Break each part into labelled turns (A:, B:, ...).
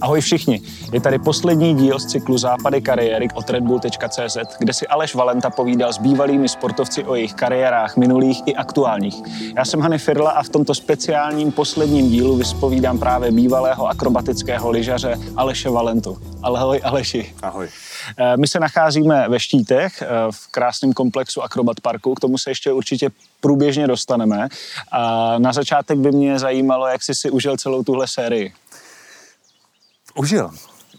A: Ahoj všichni, je tady poslední díl z cyklu Západy kariéry od redbull.cz, kde si Aleš Valenta povídal s bývalými sportovci o jejich kariérách minulých i aktuálních. Já jsem Hany Firla a v tomto speciálním posledním dílu vyspovídám právě bývalého akrobatického lyžaře Aleše Valentu. Ahoj Aleši.
B: Ahoj.
A: Eh, my se nacházíme ve Štítech eh, v krásném komplexu Akrobat Parku, k tomu se ještě určitě průběžně dostaneme. A na začátek by mě zajímalo, jak jsi si užil celou tuhle sérii.
B: Užil.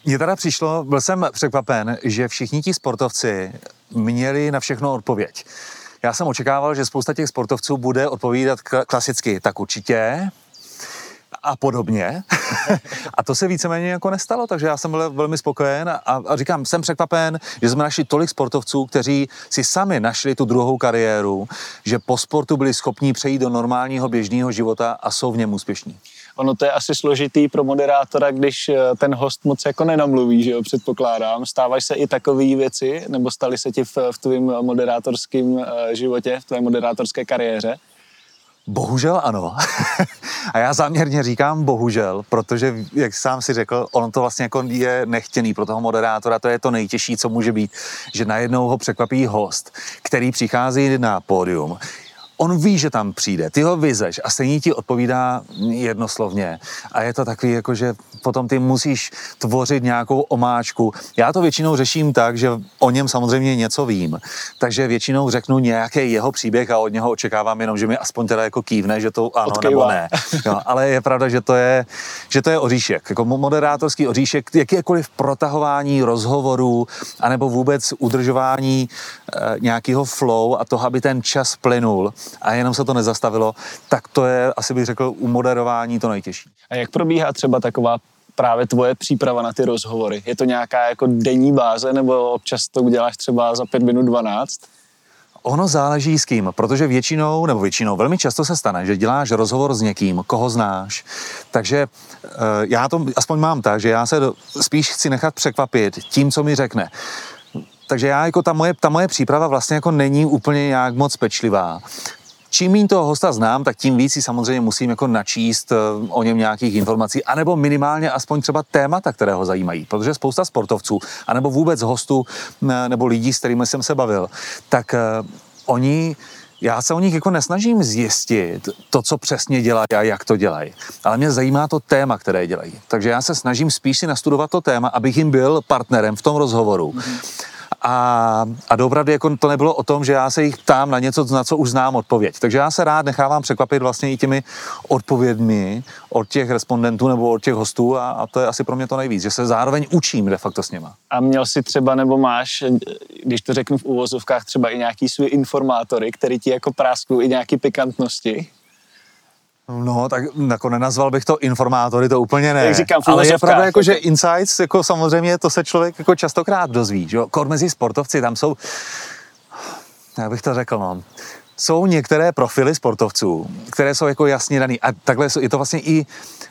B: Mně teda přišlo, byl jsem překvapen, že všichni ti sportovci měli na všechno odpověď. Já jsem očekával, že spousta těch sportovců bude odpovídat klasicky, tak určitě, a podobně. a to se víceméně jako nestalo, takže já jsem byl velmi spokojen a, a říkám, jsem překvapen, že jsme našli tolik sportovců, kteří si sami našli tu druhou kariéru, že po sportu byli schopní přejít do normálního běžného života a jsou v něm úspěšní.
A: Ono to je asi složitý pro moderátora, když eh, ten host moc jako nenamluví, že jo, předpokládám. Stávají se i takové věci, nebo staly se ti v, v tvém moderátorském eh, životě, v tvé moderátorské kariéře?
B: Bohužel ano. a já záměrně říkám bohužel, protože, jak sám si řekl, on to vlastně jako je nechtěný pro toho moderátora, to je to nejtěžší, co může být, že najednou ho překvapí host, který přichází na pódium, on ví, že tam přijde, ty ho vyzeš a stejně ti odpovídá jednoslovně. A je to takový, jako že potom ty musíš tvořit nějakou omáčku. Já to většinou řeším tak, že o něm samozřejmě něco vím, takže většinou řeknu nějaký jeho příběh a od něho očekávám jenom, že mi aspoň teda jako kývne, že to ano Odkývá. nebo ne. Jo, ale je pravda, že to je, že to je oříšek. Jako moderátorský oříšek, jakýkoliv protahování rozhovorů, anebo vůbec udržování e, nějakého flow a toho, aby ten čas plynul, a jenom se to nezastavilo, tak to je, asi bych řekl, u moderování to nejtěžší.
A: A jak probíhá třeba taková právě tvoje příprava na ty rozhovory? Je to nějaká jako denní báze, nebo občas to uděláš třeba za 5 minut 12?
B: Ono záleží s kým, protože většinou, nebo většinou, velmi často se stane, že děláš rozhovor s někým, koho znáš. Takže eh, já to aspoň mám tak, že já se spíš chci nechat překvapit tím, co mi řekne. Takže já jako ta moje, ta moje příprava vlastně jako není úplně nějak moc pečlivá. Čím méně toho hosta znám, tak tím víc si samozřejmě musím jako načíst eh, o něm nějakých informací, anebo minimálně aspoň třeba témata, které ho zajímají. Protože spousta sportovců, anebo vůbec hostů eh, nebo lidí, s kterými jsem se bavil, tak uh, oni já se o nich jako nesnažím zjistit to, co přesně dělají a jak to dělají. Ale mě zajímá to téma, které dělají. Takže já se snažím spíš si nastudovat to téma, abych jim byl partnerem v tom rozhovoru. Mm-hmm a, a doopravdy jako to nebylo o tom, že já se jich ptám na něco, na co už znám odpověď. Takže já se rád nechávám překvapit vlastně i těmi odpovědmi od těch respondentů nebo od těch hostů a, a to je asi pro mě to nejvíc, že se zároveň učím de facto s nima.
A: A měl si třeba nebo máš, když to řeknu v úvozovkách, třeba i nějaký svůj informátory, který ti jako prásknou i nějaký pikantnosti?
B: No, tak jako nenazval bych to informátory, to úplně ne.
A: Jak říkám,
B: Ale je pravda, jako, že insights, jako samozřejmě to se člověk jako častokrát dozví. Že? Kor mezi sportovci, tam jsou, jak bych to řekl, no, jsou některé profily sportovců, které jsou jako jasně daný. A takhle je to vlastně i,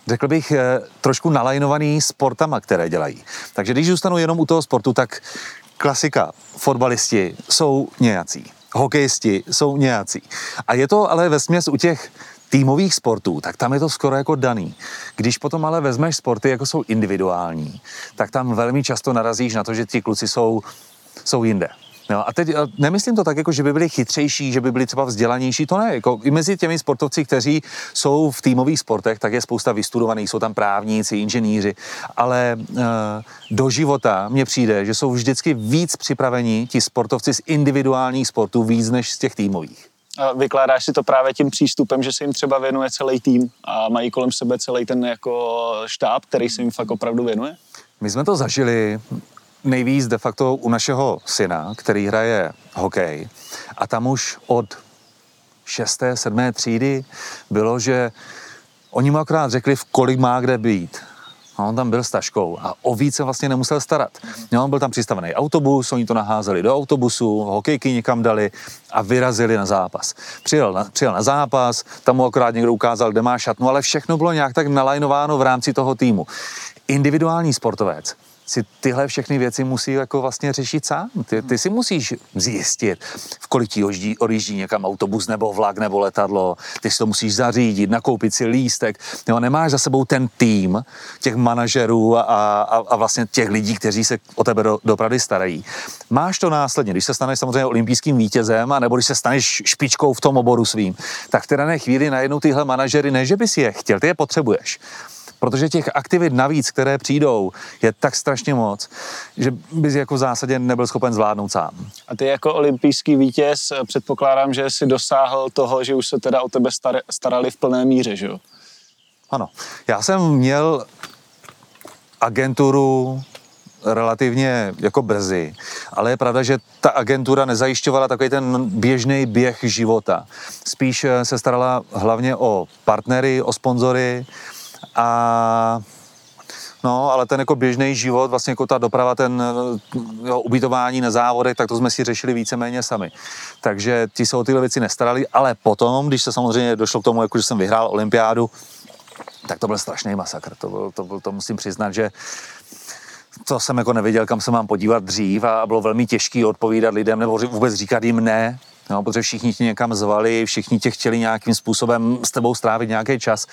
B: řekl bych, eh, trošku nalajnovaný sportama, které dělají. Takže když zůstanu jenom u toho sportu, tak klasika, fotbalisti jsou nějací, hokejisti jsou nějací. A je to ale ve směs u těch týmových sportů, tak tam je to skoro jako daný. Když potom ale vezmeš sporty, jako jsou individuální, tak tam velmi často narazíš na to, že ti kluci jsou, jsou jinde. No a teď nemyslím to tak, jako že by byli chytřejší, že by byli třeba vzdělanější, to ne. Jako I mezi těmi sportovci, kteří jsou v týmových sportech, tak je spousta vystudovaných, jsou tam právníci, inženýři, ale e, do života mně přijde, že jsou vždycky víc připraveni ti sportovci z individuálních sportů víc než z těch týmových
A: vykládáš si to právě tím přístupem, že se jim třeba věnuje celý tým a mají kolem sebe celý ten jako štáb, který se jim fakt opravdu věnuje?
B: My jsme to zažili nejvíc de facto u našeho syna, který hraje hokej a tam už od šesté, sedmé třídy bylo, že oni mu akorát řekli, v kolik má kde být a on tam byl s taškou a o více vlastně nemusel starat. No, on byl tam přistavený autobus, oni to naházeli do autobusu, hokejky někam dali a vyrazili na zápas. Přijel na, přijel na zápas, tam mu akorát někdo ukázal, kde má šatnu, ale všechno bylo nějak tak nalajnováno v rámci toho týmu. Individuální sportovec si tyhle všechny věci musí jako vlastně řešit sám. Ty, ty si musíš zjistit, v kolik ti odjíždí, odjíždí někam autobus nebo vlak nebo letadlo, ty si to musíš zařídit, nakoupit si lístek. Jo, nemáš za sebou ten tým těch manažerů a, a, a vlastně těch lidí, kteří se o tebe do, dopravdy starají. Máš to následně, když se staneš samozřejmě olympijským vítězem, a nebo když se staneš špičkou v tom oboru svým, tak v té dané chvíli najednou tyhle manažery, ne že bys je chtěl, ty je potřebuješ protože těch aktivit navíc, které přijdou, je tak strašně moc, že bys jako v zásadě nebyl schopen zvládnout sám.
A: A ty jako olympijský vítěz předpokládám, že jsi dosáhl toho, že už se teda o tebe starali v plné míře, že jo?
B: Ano. Já jsem měl agenturu relativně jako brzy, ale je pravda, že ta agentura nezajišťovala takový ten běžný běh života. Spíš se starala hlavně o partnery, o sponzory, a No, ale ten jako běžný život, vlastně jako ta doprava, ten jo, ubytování na závodech, tak to jsme si řešili víceméně sami. Takže ti se o tyhle věci nestarali, ale potom, když se samozřejmě došlo k tomu, jako že jsem vyhrál olympiádu, tak to byl strašný masakr. To, byl, to, byl, to musím přiznat, že to jsem jako nevěděl, kam se mám podívat dřív a bylo velmi těžké odpovídat lidem nebo vůbec říkat jim ne, No, protože všichni tě někam zvali, všichni tě chtěli nějakým způsobem s tebou strávit nějaký čas.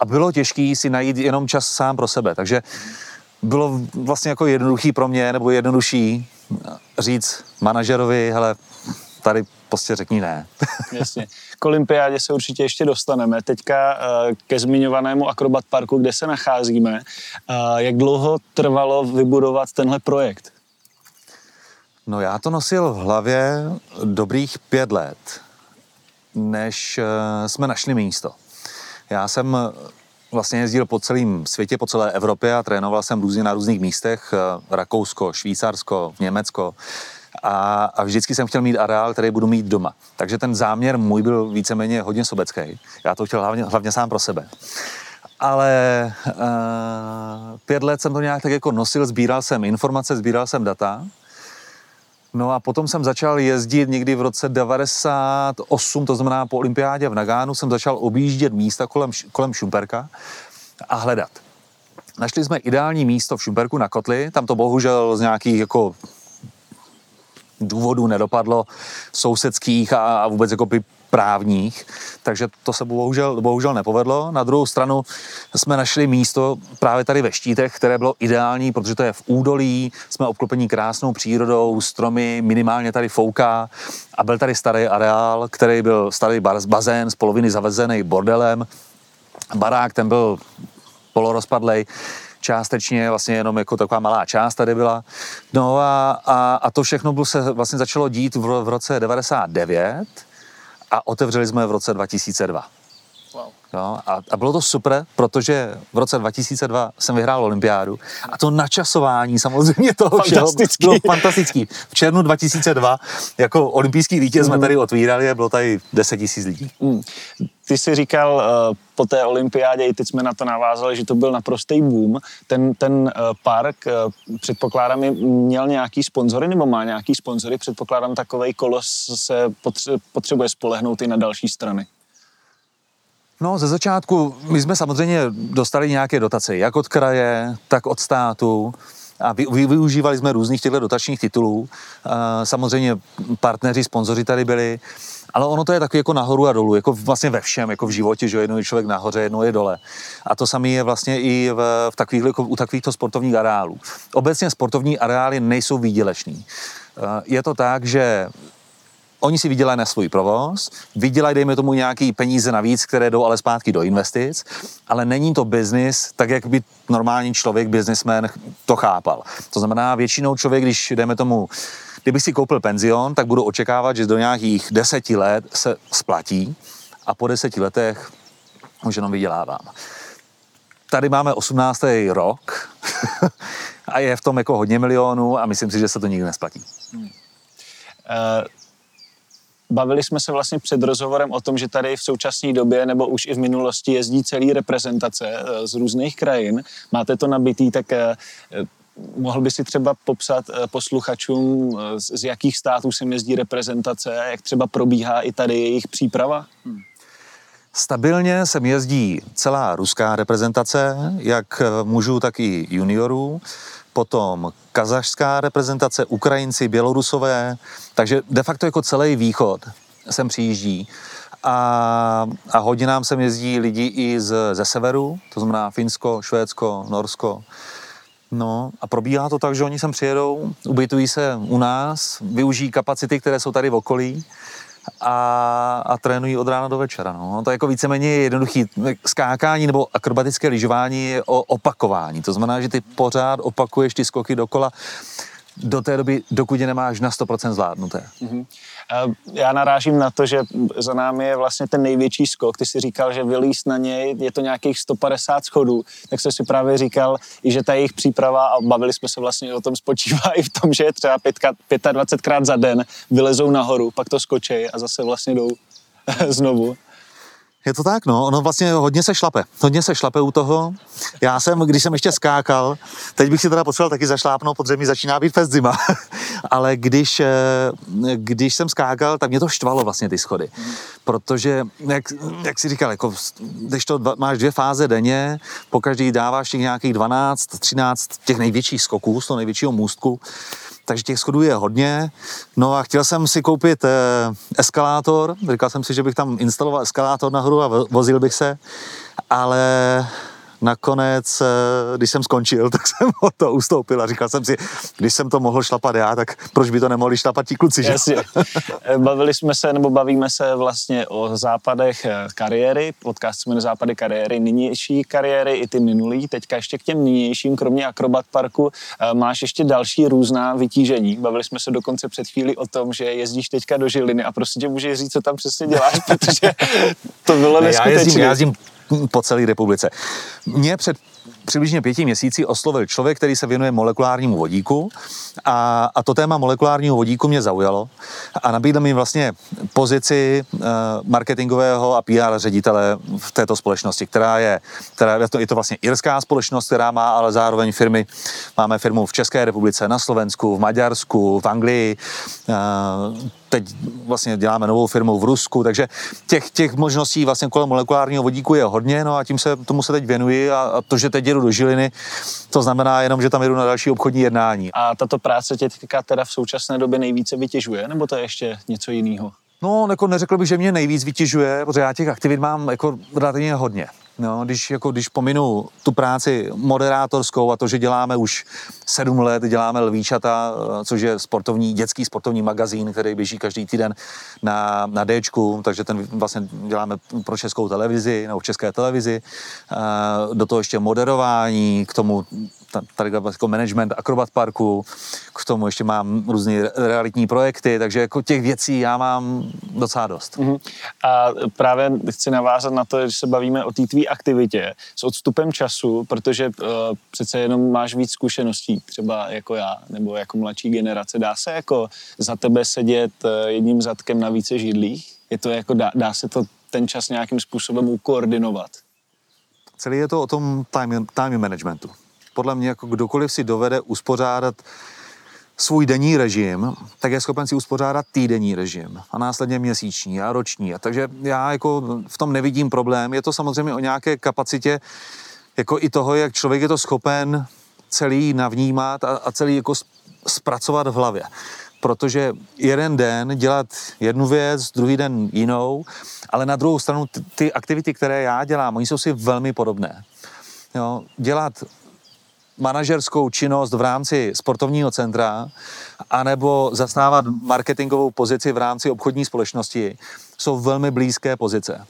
B: A bylo těžké si najít jenom čas sám pro sebe. Takže bylo vlastně jako jednoduchý pro mě, nebo jednodušší říct manažerovi, hele, tady prostě řekni ne.
A: Jasně. K olympiádě se určitě ještě dostaneme. Teďka eh, ke zmiňovanému Akrobat Parku, kde se nacházíme. Eh, jak dlouho trvalo vybudovat tenhle projekt?
B: No já to nosil v hlavě dobrých pět let, než eh, jsme našli místo. Já jsem eh, vlastně jezdil po celém světě, po celé Evropě a trénoval jsem různě na různých místech, eh, Rakousko, Švýcarsko, Německo. A, a vždycky jsem chtěl mít areál, který budu mít doma. Takže ten záměr můj byl víceméně hodně sobecký. Já to chtěl hlavně, hlavně sám pro sebe. Ale uh, pět let jsem to nějak tak jako nosil, sbíral jsem informace, sbíral jsem data No a potom jsem začal jezdit někdy v roce 98, to znamená po olympiádě v Nagánu, jsem začal objíždět místa kolem, kolem Šumperka a hledat. Našli jsme ideální místo v Šumperku na Kotli, tam to bohužel z nějakých jako důvodů nedopadlo sousedských a, a vůbec jako by právních, takže to se bohužel, bohužel nepovedlo. Na druhou stranu jsme našli místo právě tady ve Štítech, které bylo ideální, protože to je v údolí, jsme obklopení krásnou přírodou, stromy, minimálně tady fouká a byl tady starý areál, který byl starý bazén z poloviny zavezený bordelem. Barák, ten byl polorozpadlej, částečně vlastně jenom jako taková malá část tady byla. No a, a, a to všechno byl se vlastně začalo dít v, v roce 99 a otevřeli jsme v roce 2002. Wow. No, a, a bylo to super, protože v roce 2002 jsem vyhrál olympiádu a to načasování samozřejmě toho všeho bylo fantastický. V červnu 2002 jako olympijský vítěz mm. jsme tady otvírali a bylo tady 10 tisíc lidí. Mm.
A: Ty jsi říkal uh, po té olympiádě, i teď jsme na to navázali, že to byl naprostý boom. Ten, ten uh, park, uh, předpokládám, měl nějaký sponzory nebo má nějaký sponzory? Předpokládám, takový kolos se potřebuje spolehnout i na další strany.
B: No, ze začátku my jsme samozřejmě dostali nějaké dotace, jak od kraje, tak od státu a vy, vy, využívali jsme různých těchto dotačních titulů. Samozřejmě partneři, sponzoři tady byli, ale ono to je taky jako nahoru a dolů, jako vlastně ve všem, jako v životě, že jednou je člověk nahoře, jednou je dole. A to samé je vlastně i v, v takových, jako u takovýchto sportovních areálů. Obecně sportovní areály nejsou výdělečný. Je to tak, že Oni si vydělají na svůj provoz, vydělají, dejme tomu, nějaký peníze navíc, které jdou ale zpátky do investic, ale není to biznis, tak jak by normální člověk, biznismen to chápal. To znamená, většinou člověk, když, dejme tomu, kdybych si koupil penzion, tak budu očekávat, že do nějakých deseti let se splatí a po deseti letech už jenom vydělávám. Tady máme 18. rok a je v tom jako hodně milionů a myslím si, že se to nikdy nesplatí. Hmm.
A: Uh bavili jsme se vlastně před rozhovorem o tom, že tady v současné době nebo už i v minulosti jezdí celý reprezentace eh, z různých krajin. Máte to nabitý, tak eh, mohl by si třeba popsat eh, posluchačům, z jakých států sem jezdí reprezentace, jak třeba probíhá i tady jejich příprava? Hmm.
B: Stabilně sem jezdí celá ruská reprezentace, jak mužů, tak i juniorů. Potom kazašská reprezentace, Ukrajinci, Bělorusové, takže de facto jako celý východ sem přijíždí. A, a hodně nám sem jezdí lidi i z, ze severu, to znamená Finsko, Švédsko, Norsko. No a probíhá to tak, že oni sem přijedou, ubytují se u nás, využijí kapacity, které jsou tady v okolí a, a trénují od rána do večera. No. To je jako víceméně jednoduchý. Skákání nebo akrobatické lyžování je o opakování. To znamená, že ty pořád opakuješ ty skoky dokola do té doby, dokud je nemáš na 100% zvládnuté. Mm-hmm.
A: Já narážím na to, že za námi je vlastně ten největší skok. Ty si říkal, že vylíst na něj je to nějakých 150 schodů, tak jsem si právě říkal, i že ta jejich příprava, a bavili jsme se vlastně o tom, spočívá i v tom, že je třeba 25 krát za den vylezou nahoru, pak to skočej a zase vlastně jdou znovu.
B: Je to tak, no. Ono vlastně hodně se šlape. Hodně se šlape u toho. Já jsem, když jsem ještě skákal, teď bych si teda potřeboval taky zašlápnout, protože mi začíná být fest zima. Ale když, eh, když jsem skákal, tak mě to štvalo vlastně ty schody. Protože, jak, jak si říkal, jako, když to dva, máš dvě fáze denně, po každý dáváš těch nějakých 12, 13 těch největších skoků z toho největšího můstku, takže těch schodů je hodně. No a chtěl jsem si koupit eh, eskalátor, říkal jsem si, že bych tam instaloval eskalátor nahoru a vozil bych se, ale nakonec, eh, když jsem skončil, tak jsem o to ustoupil a říkal jsem si, když jsem to mohl šlapat já, tak proč by to nemohli šlapat ti kluci, že? Jasně.
A: Eh, bavili jsme se, nebo bavíme se vlastně o západech eh, kariéry, podcast jsme západy kariéry, nynější kariéry i ty minulý. Teďka ještě k těm nynějším, kromě akrobat parku, máš ještě další různá vytížení. Bavili jsme se dokonce před chvíli o tom, že jezdíš teďka do Žiliny a prostě tě můžeš říct, co tam přesně děláš, protože to bylo neskutečné.
B: Já jezdím, já jezdím po celé republice. Mě před přibližně pěti měsíci oslovil člověk, který se věnuje molekulárnímu vodíku. A, a to téma molekulárního vodíku mě zaujalo a nabídl mi vlastně pozici uh, marketingového a PR ředitele v této společnosti, která je, která je to, je to vlastně irská společnost, která má ale zároveň firmy, máme firmu v České republice, na Slovensku, v Maďarsku, v Anglii, uh, teď vlastně děláme novou firmu v Rusku, takže těch, těch možností vlastně kolem molekulárního vodíku je hodně, no a tím se, tomu se teď věnuji a, a to, že teď jedu do Žiliny, to znamená jenom, že tam jedu na další obchodní jednání.
A: A tato práce tě teďka teda v současné době nejvíce vytěžuje, nebo to je ještě něco jiného?
B: No, jako neřekl bych, že mě nejvíc vytěžuje, protože já těch aktivit mám jako relativně hodně. No, když, jako, když pominu tu práci moderátorskou a to, že děláme už sedm let, děláme Lvíčata, což je sportovní, dětský sportovní magazín, který běží každý týden na, na Dčku, takže ten vlastně děláme pro českou televizi, nebo v české televizi. Do toho ještě moderování, k tomu tady jako management Akrobat Parku, k tomu ještě mám různé realitní projekty, takže jako těch věcí já mám docela dost. Uh-huh.
A: A právě chci navázat na to, že se bavíme o té tvý aktivitě s odstupem času, protože uh, přece jenom máš víc zkušeností, třeba jako já, nebo jako mladší generace. Dá se jako za tebe sedět uh, jedním zadkem na více židlích? Je to jako, dá, dá se to ten čas nějakým způsobem ukoordinovat?
B: Celý je to o tom time, time managementu podle mě jako kdokoliv si dovede uspořádat svůj denní režim, tak je schopen si uspořádat týdenní režim a následně měsíční a roční. A takže já jako v tom nevidím problém. Je to samozřejmě o nějaké kapacitě jako i toho, jak člověk je to schopen celý navnímat a, a celý jako zpracovat v hlavě. Protože jeden den dělat jednu věc, druhý den jinou, ale na druhou stranu ty, ty aktivity, které já dělám, oni jsou si velmi podobné. Jo, dělat manažerskou činnost v rámci sportovního centra anebo zastávat marketingovou pozici v rámci obchodní společnosti jsou velmi blízké pozice.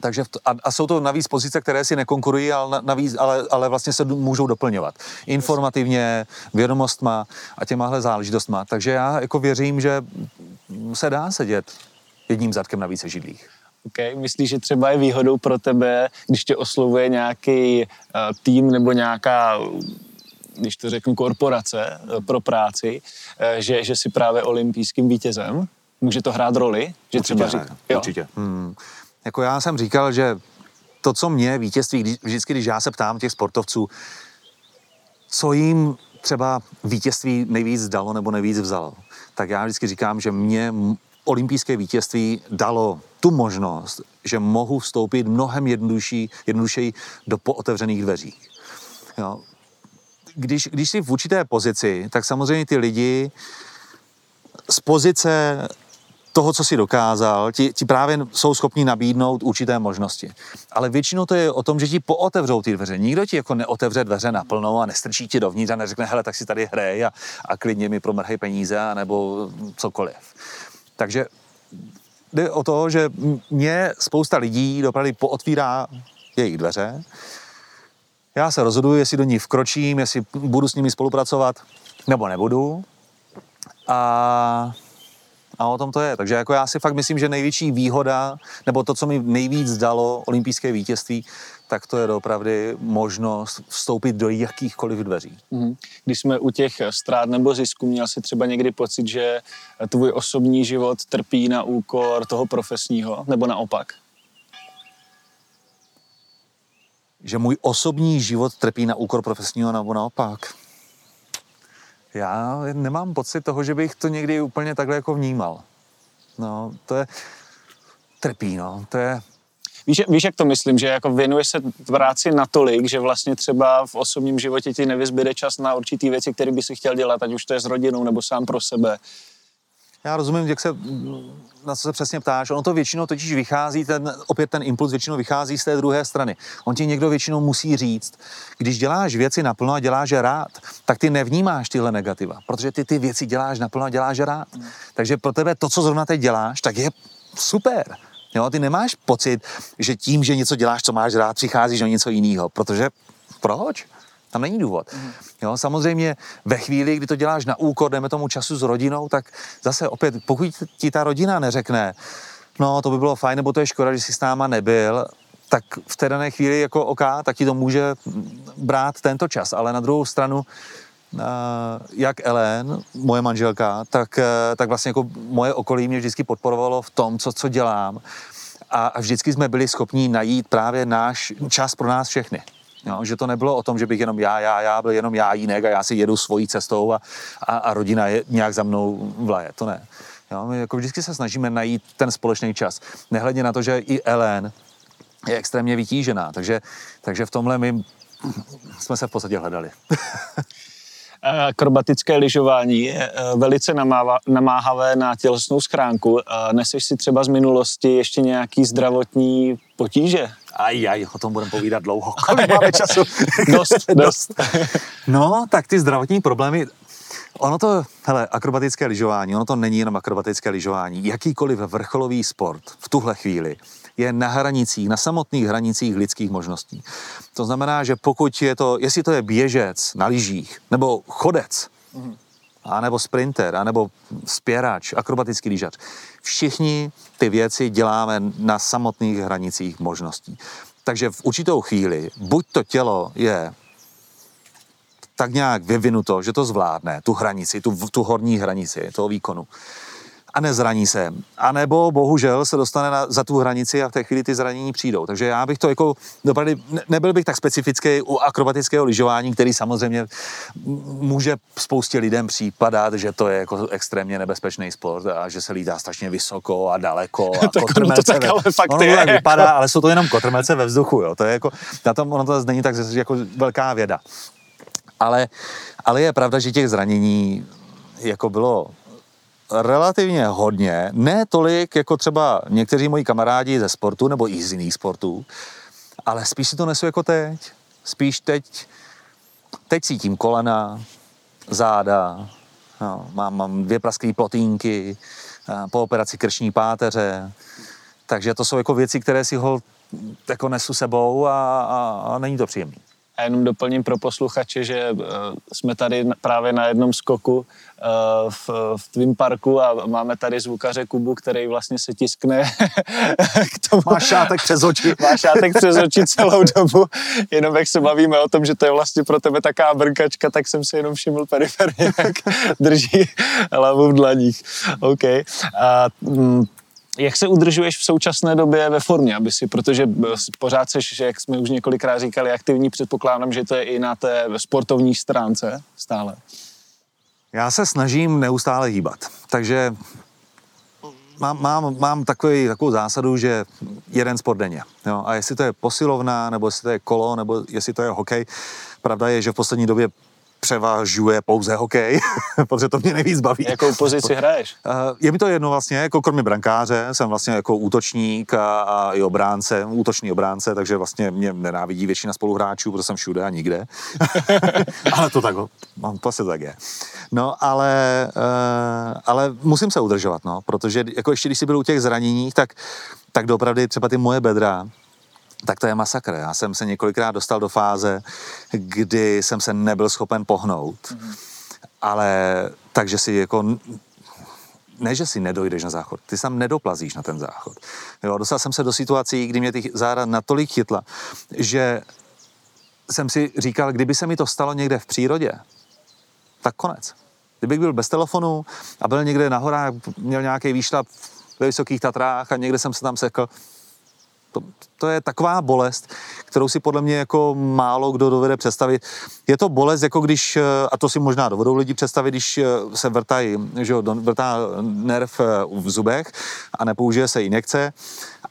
B: Takže a, a jsou to navíc pozice, které si nekonkurují, ale, navíc, ale, ale vlastně se můžou doplňovat. Informativně, vědomostma a těmahle záležitostma. Takže já jako věřím, že se dá sedět jedním zadkem na více židlích.
A: Okay. Myslíš, že třeba je výhodou pro tebe, když tě oslovuje nějaký uh, tým nebo nějaká když to řeknu, korporace uh, pro práci, uh, že, že jsi právě olympijským vítězem? Může to hrát roli?
B: Že určitě, třeba řík... jo? určitě. Hmm. Jako já jsem říkal, že to, co mě vítězství, když, vždycky, když já se ptám těch sportovců, co jim třeba vítězství nejvíc dalo nebo nejvíc vzalo, tak já vždycky říkám, že mě olympijské vítězství dalo tu možnost, že mohu vstoupit mnohem jednodušší, jednodušeji do pootevřených dveří. Jo. Když, když jsi v určité pozici, tak samozřejmě ty lidi z pozice toho, co si dokázal, ti, ti právě jsou schopni nabídnout určité možnosti. Ale většinou to je o tom, že ti pootevřou ty dveře. Nikdo ti jako neotevře dveře naplno a nestrčí ti dovnitř a neřekne, hele, tak si tady hrej a, a klidně mi promrhej peníze nebo cokoliv. Takže jde o to, že mě spousta lidí dopravdy pootvírá jejich dveře. Já se rozhoduji, jestli do ní vkročím, jestli budu s nimi spolupracovat, nebo nebudu. A a o tom to je. Takže jako já si fakt myslím, že největší výhoda, nebo to, co mi nejvíc dalo olympijské vítězství, tak to je opravdu možnost vstoupit do jakýchkoliv dveří.
A: Mhm. Když jsme u těch ztrát nebo zisku, měl jsi třeba někdy pocit, že tvůj osobní život trpí na úkor toho profesního, nebo naopak?
B: Že můj osobní život trpí na úkor profesního, nebo naopak? Já nemám pocit toho, že bych to někdy úplně takhle jako vnímal. No, to je trpí, no, to je...
A: Víš, víš, jak to myslím, že jako věnuje se práci natolik, že vlastně třeba v osobním životě ti nevyzbyde čas na určitý věci, které by si chtěl dělat, ať už to je s rodinou nebo sám pro sebe.
B: Já rozumím, jak se, na co se přesně ptáš. Ono to většinou totiž vychází, ten, opět ten impuls většinou vychází z té druhé strany. On ti někdo většinou musí říct, když děláš věci naplno a děláš je rád, tak ty nevnímáš tyhle negativa, protože ty ty věci děláš naplno a děláš je rád. Takže pro tebe to, co zrovna teď děláš, tak je super. Jo, ty nemáš pocit, že tím, že něco děláš, co máš rád, přicházíš o něco jiného, protože proč? Tam není důvod. Mm. Jo, samozřejmě ve chvíli, kdy to děláš na úkor, jdeme tomu času s rodinou, tak zase opět, pokud ti ta rodina neřekne, no to by bylo fajn, nebo to je škoda, že jsi s náma nebyl, tak v té dané chvíli jako OK, tak ti to může brát tento čas. Ale na druhou stranu, jak Ellen, moje manželka, tak, eh, tak vlastně jako moje okolí mě vždycky podporovalo v tom, co, co dělám. A, a vždycky jsme byli schopni najít právě náš čas pro nás všechny. Jo, že to nebylo o tom, že bych jenom já, já, já, byl jenom já jinek a já si jedu svojí cestou a, a, a rodina je nějak za mnou vlaje. To ne. Jo, my jako vždycky se snažíme najít ten společný čas. Nehledně na to, že i Ellen je extrémně vytížená, takže, takže v tomhle my jsme se v podstatě hledali.
A: Akrobatické lyžování je eh, velice namáhavé na tělesnou schránku. Neseš si třeba z minulosti ještě nějaký zdravotní potíže?
B: Aj, aj, o tom budeme povídat dlouho. Kolik máme času?
A: dost, dost.
B: no, tak ty zdravotní problémy, Ono to, hele, akrobatické lyžování, ono to není jenom akrobatické lyžování. Jakýkoliv vrcholový sport v tuhle chvíli je na hranicích, na samotných hranicích lidských možností. To znamená, že pokud je to, jestli to je běžec na lyžích, nebo chodec, mm anebo sprinter, anebo spěrač, akrobatický lyžař. Všichni ty věci děláme na samotných hranicích možností. Takže v určitou chvíli, buď to tělo je tak nějak vyvinuto, že to zvládne, tu hranici, tu, tu horní hranici toho výkonu, a nezraní se. A nebo bohužel se dostane na, za tu hranici a v té chvíli ty zranění přijdou. Takže já bych to jako dopadli, nebyl bych tak specifický u akrobatického lyžování, který samozřejmě může spoustě lidem případat, že to je jako extrémně nebezpečný sport a že se lítá strašně vysoko a daleko. A
A: tak kotrmelce to tak ale fakt ono je.
B: vypadá, ale jsou to jenom kotrmelce ve vzduchu. Jo. To je jako, na tom ono to není tak jako velká věda. Ale, ale je pravda, že těch zranění jako bylo relativně hodně, ne tolik jako třeba někteří moji kamarádi ze sportu nebo i z jiných sportů, ale spíš si to nesu jako teď. Spíš teď, teď cítím kolena, záda, no, mám, mám dvě prasklé plotínky, po operaci krční páteře, takže to jsou jako věci, které si ho jako nesu sebou a, a, a není to příjemné.
A: A jenom doplním pro posluchače, že uh, jsme tady právě na jednom skoku uh, v, v tvým parku a máme tady zvukaře Kubu, který vlastně se tiskne
B: k tomu. Má šátek přes oči.
A: Má šátek přes oči celou dobu. Jenom jak se bavíme o tom, že to je vlastně pro tebe taká brnkačka, tak jsem si jenom všiml periferně, jak drží hlavu v dlaních. OK. A, mm, jak se udržuješ v současné době ve formě, aby si, protože pořád seš, jak jsme už několikrát říkali, aktivní, předpokládám, že to je i na té sportovní stránce stále.
B: Já se snažím neustále hýbat, takže mám, mám, mám takový, takovou zásadu, že jeden sport denně. Jo? A jestli to je posilovna, nebo jestli to je kolo, nebo jestli to je hokej, pravda je, že v poslední době převažuje pouze hokej, protože to mě nejvíc baví.
A: Jakou pozici hraješ?
B: Je mi to jedno vlastně, jako kromě brankáře, jsem vlastně jako útočník a, a i obránce, útočný obránce, takže vlastně mě nenávidí většina spoluhráčů, protože jsem všude a nikde. ale to tak, no, to se tak je. No, ale, uh, ale musím se udržovat, no, protože jako ještě když jsi byl u těch zraněních, tak, tak dopravdy třeba ty moje bedra, tak to je masakr. Já jsem se několikrát dostal do fáze, kdy jsem se nebyl schopen pohnout. Mm. Ale takže si jako ne, že si nedojdeš na záchod, ty tam nedoplazíš na ten záchod. Jo, dostal jsem se do situací, kdy mě ty záda natolik chytla, že jsem si říkal, kdyby se mi to stalo někde v přírodě, tak konec. Kdybych byl bez telefonu a byl někde na horách, měl nějaký výšlap ve Vysokých Tatrách a někde jsem se tam sekl, to, to je taková bolest, kterou si podle mě jako málo kdo dovede představit. Je to bolest, jako když, eh, a to si možná dovedou lidi představit, když eh, se vrtají, že jo, vrtá nerv eh, v zubech a nepoužije se injekce,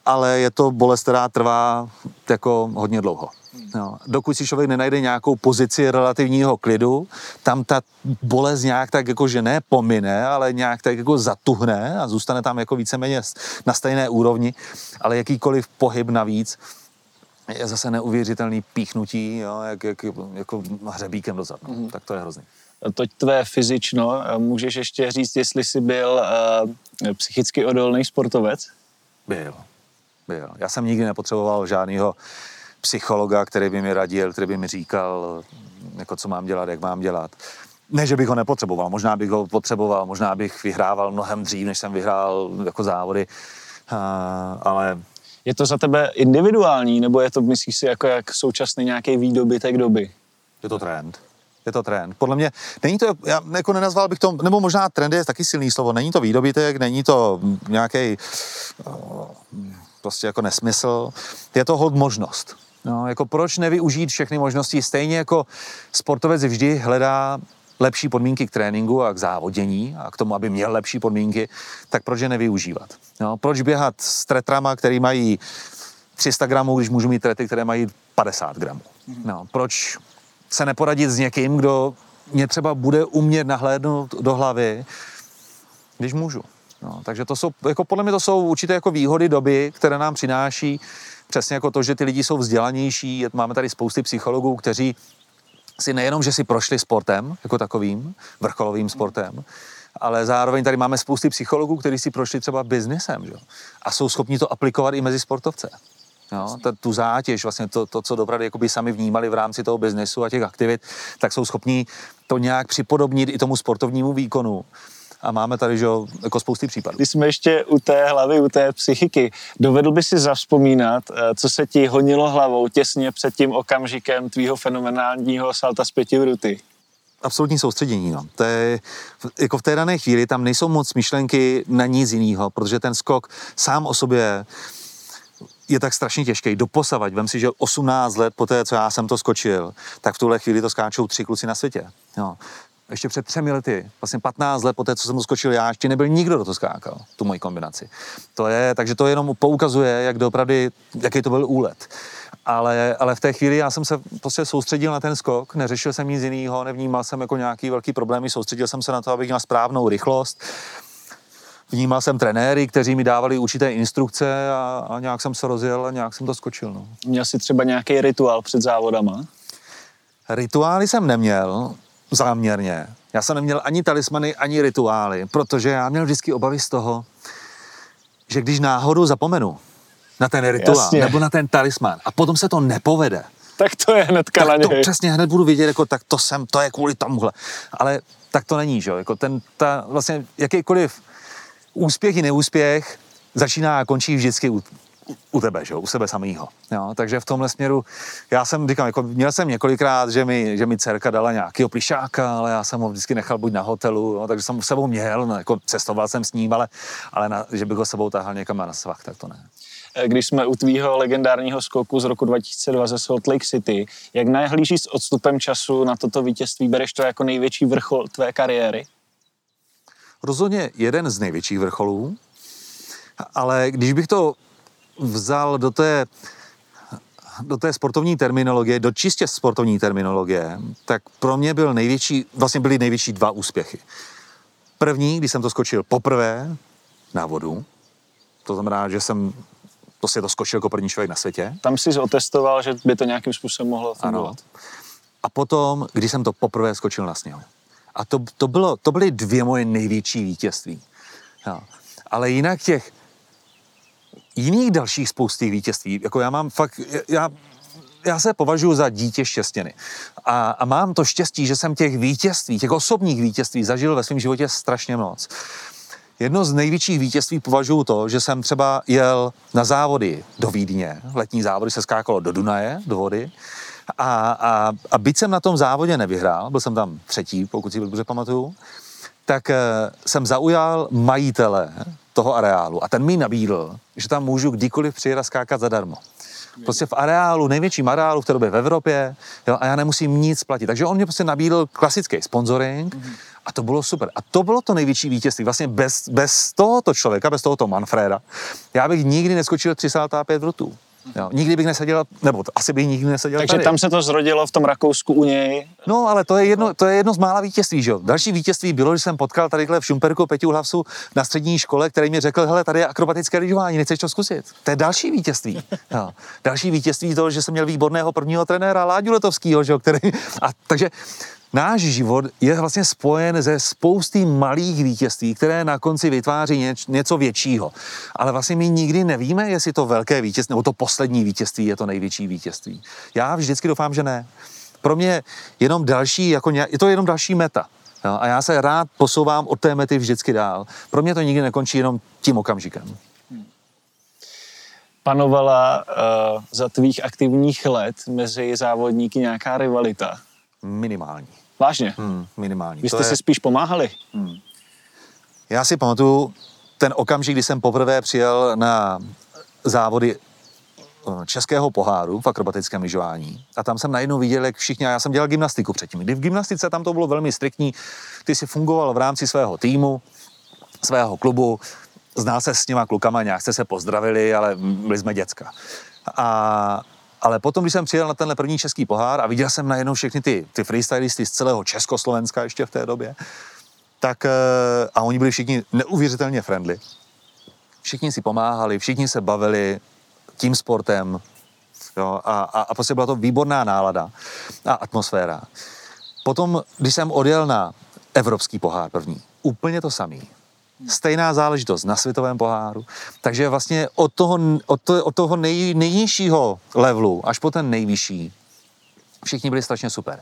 B: ale je to bolest, která trvá jako hodně dlouho. No, dokud si člověk nenajde nějakou pozici relativního klidu, tam ta bolest nějak tak jako, že ne pomine, ale nějak tak jako zatuhne a zůstane tam jako víceméně na stejné úrovni, ale jakýkoliv pohyb navíc je zase neuvěřitelný píchnutí, jo, jak, jak, jako hřebíkem dozad. No. Mm. Tak to je hrozný.
A: Toť tvé fyzično, můžeš ještě říct, jestli jsi byl uh, psychicky odolný sportovec?
B: Byl, byl. Já jsem nikdy nepotřeboval žádného psychologa, který by mi radil, který by mi říkal, jako co mám dělat, jak mám dělat. Ne, že bych ho nepotřeboval, možná bych ho potřeboval, možná bych vyhrával mnohem dřív, než jsem vyhrál jako závody, ale...
A: Je to za tebe individuální, nebo je to, myslíš si, jako jak současný nějaký výdobytek doby?
B: Je to trend. Je to trend. Podle mě, není to, já jako nenazval bych to, nebo možná trend je taky silný slovo, není to výdobytek, není to nějaký prostě jako nesmysl, je to hod možnost. No, jako proč nevyužít všechny možnosti? Stejně jako sportovec vždy hledá lepší podmínky k tréninku a k závodění a k tomu, aby měl lepší podmínky, tak proč je nevyužívat? No, proč běhat s tretrama, který mají 300 gramů, když můžu mít trety, které mají 50 gramů? No, proč se neporadit s někým, kdo mě třeba bude umět nahlédnout do hlavy, když můžu? No, takže to jsou, jako podle mě to jsou určité jako výhody doby, které nám přináší přesně jako to, že ty lidi jsou vzdělanější. Máme tady spousty psychologů, kteří si nejenom, že si prošli sportem jako takovým, vrcholovým sportem, ale zároveň tady máme spousty psychologů, kteří si prošli třeba biznesem že? a jsou schopni to aplikovat i mezi sportovce. Jo, ta, tu zátěž, vlastně to, to co dopravdy jakoby sami vnímali v rámci toho biznesu a těch aktivit, tak jsou schopni to nějak připodobnit i tomu sportovnímu výkonu a máme tady že, jako spousty případů.
A: Když jsme ještě u té hlavy, u té psychiky, dovedl by si zavzpomínat, eh, co se ti honilo hlavou těsně před tím okamžikem tvýho fenomenálního salta z pěti vruty?
B: absolutní soustředění. No. To je, jako v té dané chvíli tam nejsou moc myšlenky na nic jiného, protože ten skok sám o sobě je tak strašně těžký. Doposavať, vem si, že 18 let po té, co já jsem to skočil, tak v tuhle chvíli to skáčou tři kluci na světě. Jo ještě před třemi lety, vlastně 15 let po té, co jsem skočil já, ještě nebyl nikdo, kdo to skákal, tu moji kombinaci. To je, takže to jenom poukazuje, jak dopravdy, jaký to byl úlet. Ale, ale v té chvíli já jsem se prostě soustředil na ten skok, neřešil jsem nic jiného, nevnímal jsem jako nějaký velký problémy, soustředil jsem se na to, abych měl správnou rychlost. Vnímal jsem trenéry, kteří mi dávali určité instrukce a, a nějak jsem se rozjel a nějak jsem to skočil. No.
A: Měl jsi třeba nějaký rituál před závodama?
B: Rituály jsem neměl, záměrně. Já jsem neměl ani talismany, ani rituály, protože já měl vždycky obavy z toho, že když náhodou zapomenu na ten rituál Jasně. nebo na ten talisman a potom se to nepovede,
A: tak to je hnedka
B: tak
A: na
B: něj. to přesně hned budu vidět, jako tak to jsem, to je kvůli tomuhle. Ale tak to není, že jo? Jako ten, ta, vlastně jakýkoliv úspěch i neúspěch začíná a končí vždycky u, u tebe, že? u sebe samého. Jo? Takže v tomhle směru, já jsem, říkám, jako měl jsem několikrát, že mi, že mi dcerka dala nějaký plišáka, ale já jsem ho vždycky nechal buď na hotelu, jo? takže jsem ho sebou měl, no, jako cestoval jsem s ním, ale, ale na, že bych ho sebou tahal někam na svach, tak to ne.
A: Eh, když jsme u tvýho legendárního skoku z roku 2002 ze Salt Lake City, jak nahlížíš s odstupem času na toto vítězství? Bereš to jako největší vrchol tvé kariéry?
B: Rozhodně jeden z největších vrcholů, Ale když bych to vzal do té, do té sportovní terminologie, do čistě sportovní terminologie, tak pro mě byl největší, vlastně byly největší dva úspěchy. První, když jsem to skočil poprvé na vodu, to znamená, že jsem prostě to skočil jako první člověk na světě.
A: Tam jsi otestoval, že by to nějakým způsobem mohlo fungovat. Ano.
B: A potom, když jsem to poprvé skočil na sněhu. A to, to, bylo, to byly dvě moje největší vítězství. Jo. Ale jinak těch jiných dalších spousty vítězství, jako já mám fakt, já, já se považuji za dítě štěstěny. A, a mám to štěstí, že jsem těch vítězství, těch osobních vítězství zažil ve svém životě strašně moc. Jedno z největších vítězství považuji to, že jsem třeba jel na závody do Vídně, letní závody se skákalo do Dunaje, do vody, a, a, a byť jsem na tom závodě nevyhrál, byl jsem tam třetí, pokud si dobře pamatuju, tak e, jsem zaujal majitele toho areálu a ten mi nabídl, že tam můžu kdykoliv přijet a skákat zadarmo. Prostě v areálu, největším areálu v té době v Evropě, jo, a já nemusím nic platit. Takže on mě prostě nabídl klasický sponsoring mm-hmm. a to bylo super. A to bylo to největší vítězství. Vlastně bez, bez tohoto člověka, bez tohoto Manfreda, já bych nikdy neskočil 305 vrutů. Jo, nikdy bych neseděl, nebo to, asi bych nikdy neseděl
A: Takže
B: tady.
A: tam se to zrodilo v tom Rakousku u něj.
B: No, ale to je jedno, to je jedno z mála vítězství, že jo. Další vítězství bylo, že jsem potkal tadyhle v Šumperku Peťu Hlavsu na střední škole, který mi řekl, hele, tady je akrobatické lyžování, nechceš to zkusit? To je další vítězství. Jo. Další vítězství to, že jsem měl výborného prvního trenéra Láďu Letovskýho, že jo, který, a takže náš život je vlastně spojen ze spousty malých vítězství, které na konci vytváří něč, něco většího. Ale vlastně my nikdy nevíme, jestli to velké vítězství nebo to poslední vítězství je to největší vítězství. Já vždycky doufám, že ne. Pro mě jenom další, jako ně, je to jenom další meta. Jo? A já se rád posouvám od té mety vždycky dál. Pro mě to nikdy nekončí jenom tím okamžikem.
A: Panovala uh, za tvých aktivních let mezi závodníky nějaká rivalita?
B: Minimální.
A: Vážně?
B: Hmm, minimální.
A: Vy jste si je... spíš pomáhali?
B: Hmm. Já si pamatuju ten okamžik, kdy jsem poprvé přijel na závody eh, českého poháru v akrobatickém lyžování. A tam jsem najednou viděl, jak všichni, já jsem dělal gymnastiku předtím. Kdy v gymnastice tam to bylo velmi striktní, ty si fungoval v rámci svého týmu, svého klubu, znal se s těma klukama, nějak jste se pozdravili, ale byli jsme děcka. A ale potom, když jsem přijel na tenhle první český pohár a viděl jsem najednou všechny ty, ty freestylisty z celého Československa ještě v té době, tak eh, a oni byli všichni neuvěřitelně friendly. Všichni si pomáhali, všichni se bavili tím sportem jo, a, a, a prostě byla to výborná nálada a atmosféra. Potom, když jsem odjel na evropský pohár první, úplně to samý stejná záležitost na světovém poháru. Takže vlastně od toho, od to, od toho nej, nejnižšího levelu až po ten nejvyšší všichni byli strašně super.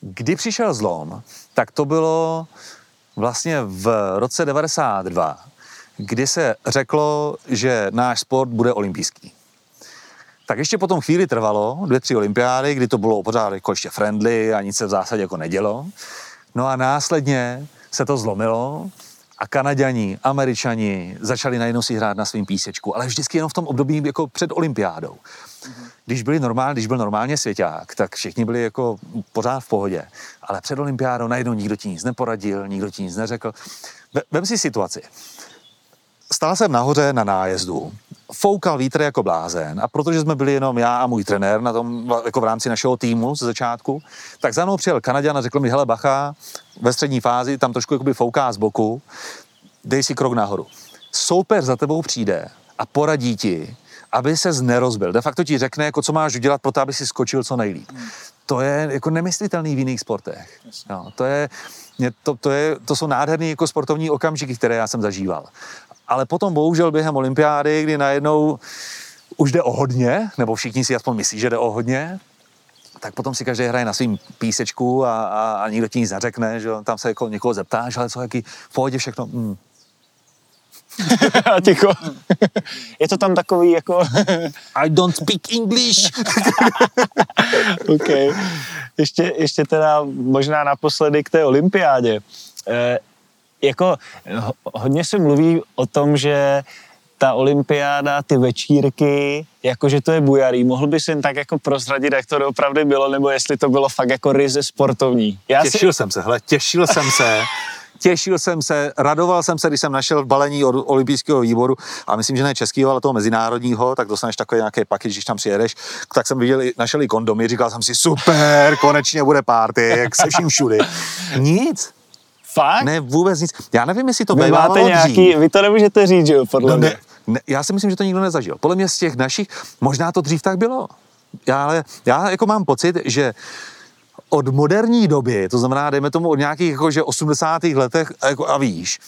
B: Kdy přišel zlom, tak to bylo vlastně v roce 92, kdy se řeklo, že náš sport bude olympijský. Tak ještě potom chvíli trvalo, dvě, tři olympiády, kdy to bylo pořád jako ještě friendly a nic se v zásadě jako nedělo. No a následně se to zlomilo a Kanaďani, Američani začali najednou si hrát na svým písečku, ale vždycky jenom v tom období jako před olympiádou. Když, byli normál, když byl normálně svěťák, tak všichni byli jako pořád v pohodě. Ale před olympiádou najednou nikdo ti nic neporadil, nikdo ti nic neřekl. Vem si situaci. Stál jsem nahoře na nájezdu, foukal vítr jako blázen a protože jsme byli jenom já a můj trenér na tom, jako v rámci našeho týmu ze začátku, tak za mnou přijel Kanaďan a řekl mi, hele bacha, ve střední fázi tam trošku jakoby fouká z boku, dej si krok nahoru. Soupeř za tebou přijde a poradí ti, aby se nerozbil. De facto ti řekne, jako co máš udělat pro to, aby si skočil co nejlíp. Hmm. To je jako nemyslitelný v jiných sportech. No, to, je, to, to, je, to jsou nádherné jako sportovní okamžiky, které já jsem zažíval ale potom bohužel během olympiády, kdy najednou už jde o hodně, nebo všichni si aspoň myslí, že jde o hodně, tak potom si každý hraje na svým písečku a, a, a nikdo ti nic neřekne, že tam se jako někoho zeptáš, ale co, jaký, v pohodě všechno, mm.
A: a ticho. Je to tam takový jako...
B: I don't speak English.
A: OK. Ještě, ještě teda možná naposledy k té olympiádě. Jako hodně se mluví o tom, že ta olympiáda, ty večírky, jakože to je bujarý. Mohl bys jen tak jako prozradit, jak to opravdu bylo, nebo jestli to bylo fakt jako ryze sportovní?
B: Já těšil si... jsem se, hele, těšil jsem se, těšil jsem se, radoval jsem se, když jsem našel v balení od olympijského výboru, a myslím, že ne českého, ale toho mezinárodního, tak dostaneš takový nějaký paket, když tam přijedeš, tak jsem viděl, našel i kondomy, říkal jsem si, super, konečně bude party, jak se vším všudy. Nic.
A: Fakt?
B: Ne, vůbec nic. Já nevím, jestli to
A: Vy máte nějaký,
B: dřív.
A: vy to nemůžete říct, že jo, podle
B: No
A: mě.
B: ne, ne, já si myslím, že to nikdo nezažil. Podle mě z těch našich, možná to dřív tak bylo. Já, ale já jako mám pocit, že od moderní doby, to znamená, dejme tomu od nějakých jako, že 80. letech a jako, a výš,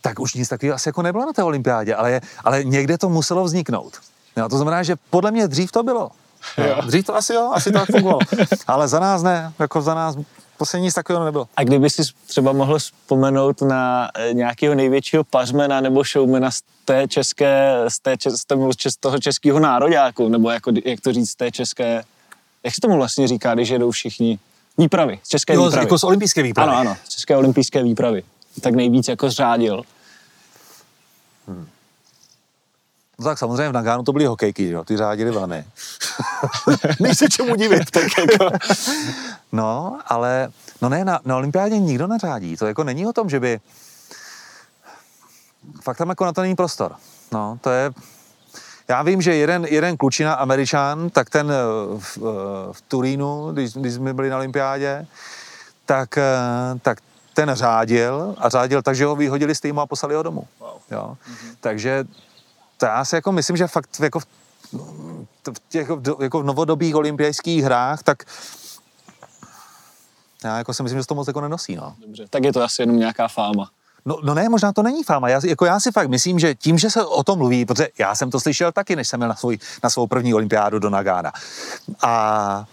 B: tak už nic takového asi jako nebylo na té olympiádě, ale, ale někde to muselo vzniknout. Jo, to znamená, že podle mě dřív to bylo. Jo. Dřív to asi jo, asi to tak fungovalo. Ale za nás ne, jako za nás poslední nic takového nebylo.
A: A kdyby si třeba mohl vzpomenout na eh, nějakého největšího pařmena nebo showmana z té české, z, té, čes- z, toho, z toho českého nároďáku, nebo jako, jak to říct, z té české, jak se tomu vlastně říká, když jedou všichni? Výpravy, z české
B: Jo,
A: výpravy.
B: jako z olympijské výpravy.
A: Ano, ano, z české olympijské výpravy. Tak nejvíc jako zřádil.
B: No tak samozřejmě v Nagánu to byly hokejky, jo, ty řádili vany. Nejsi se čemu divit. tak jako. No, ale no ne, na, na olympiádě nikdo neřádí. To jako není o tom, že by... Fakt tam jako na to není prostor. No, to je... Já vím, že jeden, jeden klučina, američan, tak ten eh, v, eh, v Turínu, když, když jsme byli na olympiádě, tak, eh, tak ten řádil a řádil tak, že ho vyhodili z týmu a poslali ho domů.
A: Wow.
B: Jo? Mm-hmm. Takže to já si jako myslím, že fakt jako v, v těch jako v novodobých olympijských hrách, tak já jako si myslím, že se to moc jako nenosí, no.
A: Dobře, tak je to asi jenom nějaká fáma.
B: No, no ne, možná to není fáma. Já, si- jako já si fakt myslím, že tím, že se o tom mluví, protože já jsem to slyšel taky, než jsem měl na, svůj, na svou první olympiádu do Nagána. A,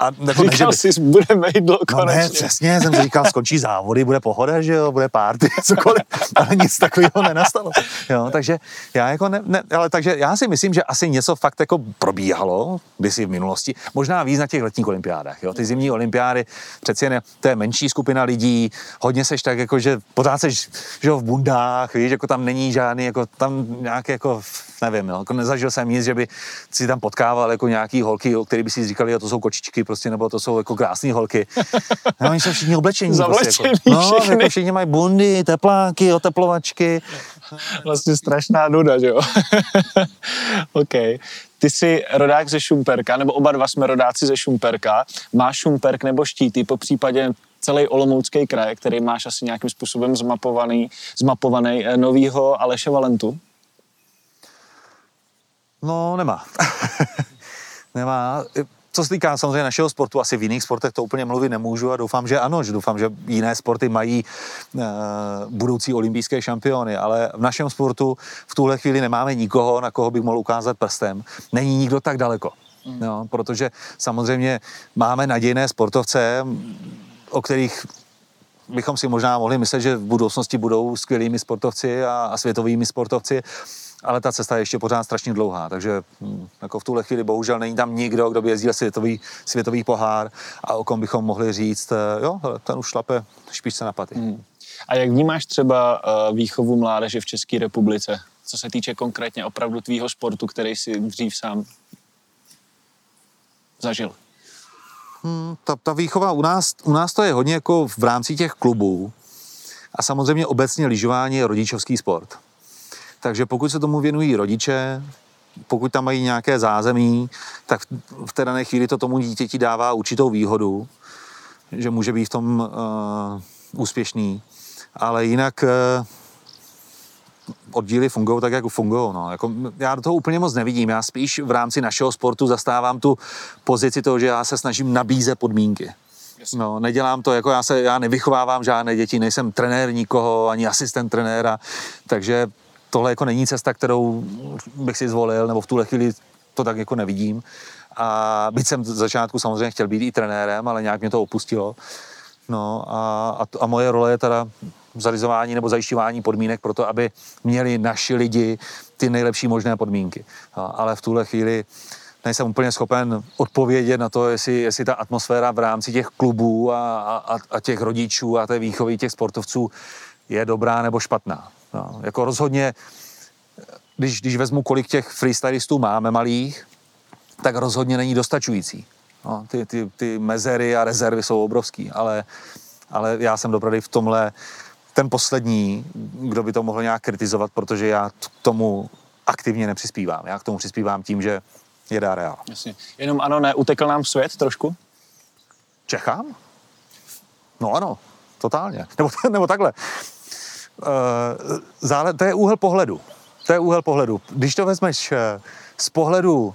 B: a ne, že
A: Říkal
B: by-
A: jsi, budeme jídlo
B: No
A: konečně.
B: ne, přesně, jsem si říkal, skončí závody, bude pohoda, že jo, bude party, cokoliv, ale nic takového nenastalo. Jo, takže já jako ne, ne, ale takže já si myslím, že asi něco fakt jako probíhalo kdysi v minulosti, možná víc na těch letních olympiádách, jo, ty zimní olympiády, přeci jen to je menší skupina lidí, hodně seš tak jako, že pořád seš, že jo, v bundách, víš, jako tam není žádný, jako tam nějaké jako, nevím, jo, jako nezažil jsem nic, že by si tam potkával jako nějaký holky, o kterých by si říkali, jo, to jsou kočičky prostě, nebo to jsou jako krásné holky. No, oni jsou všichni oblečení. Prostě, jako, no,
A: všichni.
B: jako všichni mají bundy, tepláky, oteplovačky.
A: Vlastně strašná nuda, že jo? OK. Ty jsi rodák ze Šumperka, nebo oba dva jsme rodáci ze Šumperka. Máš Šumperk nebo Štíty, po případě celý Olomoucký kraj, který máš asi nějakým způsobem zmapovaný, zmapovaný eh, novýho Aleše Valentu.
B: No, nemá. nemá. Co se týká samozřejmě našeho sportu, asi v jiných sportech to úplně mluvit nemůžu a doufám, že ano, že doufám, že jiné sporty mají uh, budoucí olympijské šampiony, ale v našem sportu v tuhle chvíli nemáme nikoho, na koho bych mohl ukázat prstem. Není nikdo tak daleko. Mm. No, protože samozřejmě máme nadějné sportovce, o kterých bychom si možná mohli myslet, že v budoucnosti budou skvělými sportovci a, a světovými sportovci, ale ta cesta je ještě pořád strašně dlouhá, takže hm, jako v tuhle chvíli bohužel není tam nikdo, kdo by jezdil světový, světový pohár a o kom bychom mohli říct, eh, jo, hele, ten už šlape špičce na paty.
A: Hmm. A jak vnímáš třeba uh, výchovu mládeže v České republice, co se týče konkrétně opravdu tvýho sportu, který si dřív sám zažil?
B: Hmm, ta, ta výchova u nás, u nás to je hodně jako v rámci těch klubů a samozřejmě obecně lyžování je rodičovský sport. Takže pokud se tomu věnují rodiče, pokud tam mají nějaké zázemí, tak v- té dané chvíli to tomu dítěti dává určitou výhodu, že může být v tom uh, úspěšný. Ale jinak uh, oddíly fungují tak, jak fungují. No. Jako, já do toho úplně moc nevidím. Já spíš v rámci našeho sportu zastávám tu pozici toho, že já se snažím nabízet podmínky. No, nedělám to, jako já se, já nevychovávám žádné děti, nejsem trenér nikoho, ani asistent trenéra, takže tohle jako není cesta, kterou bych si zvolil, nebo v tuhle chvíli to tak jako nevidím. A byť jsem z začátku samozřejmě chtěl být i trenérem, ale nějak mě to opustilo. No a, a, a moje role je teda zařizování nebo zajišťování podmínek pro to, aby měli naši lidi ty nejlepší možné podmínky. A, ale v tuhle chvíli nejsem úplně schopen odpovědět na to, jestli, jestli ta atmosféra v rámci těch klubů a, a, a těch rodičů a té výchovy těch sportovců je dobrá nebo špatná. No, jako rozhodně, když, když vezmu, kolik těch freestylistů máme malých, tak rozhodně není dostačující. No, ty, ty, ty mezery a rezervy jsou obrovský, ale, ale já jsem dopravdy v tomhle ten poslední, kdo by to mohl nějak kritizovat, protože já k tomu aktivně nepřispívám. Já k tomu přispívám tím, že jedá reál.
A: Jasně. Jenom ano, ne, utekl nám svět trošku?
B: Čechám? No ano, totálně. Nebo, nebo takhle. Uh, zále, to je úhel pohledu. To je úhel pohledu. Když to vezmeš eh, z pohledu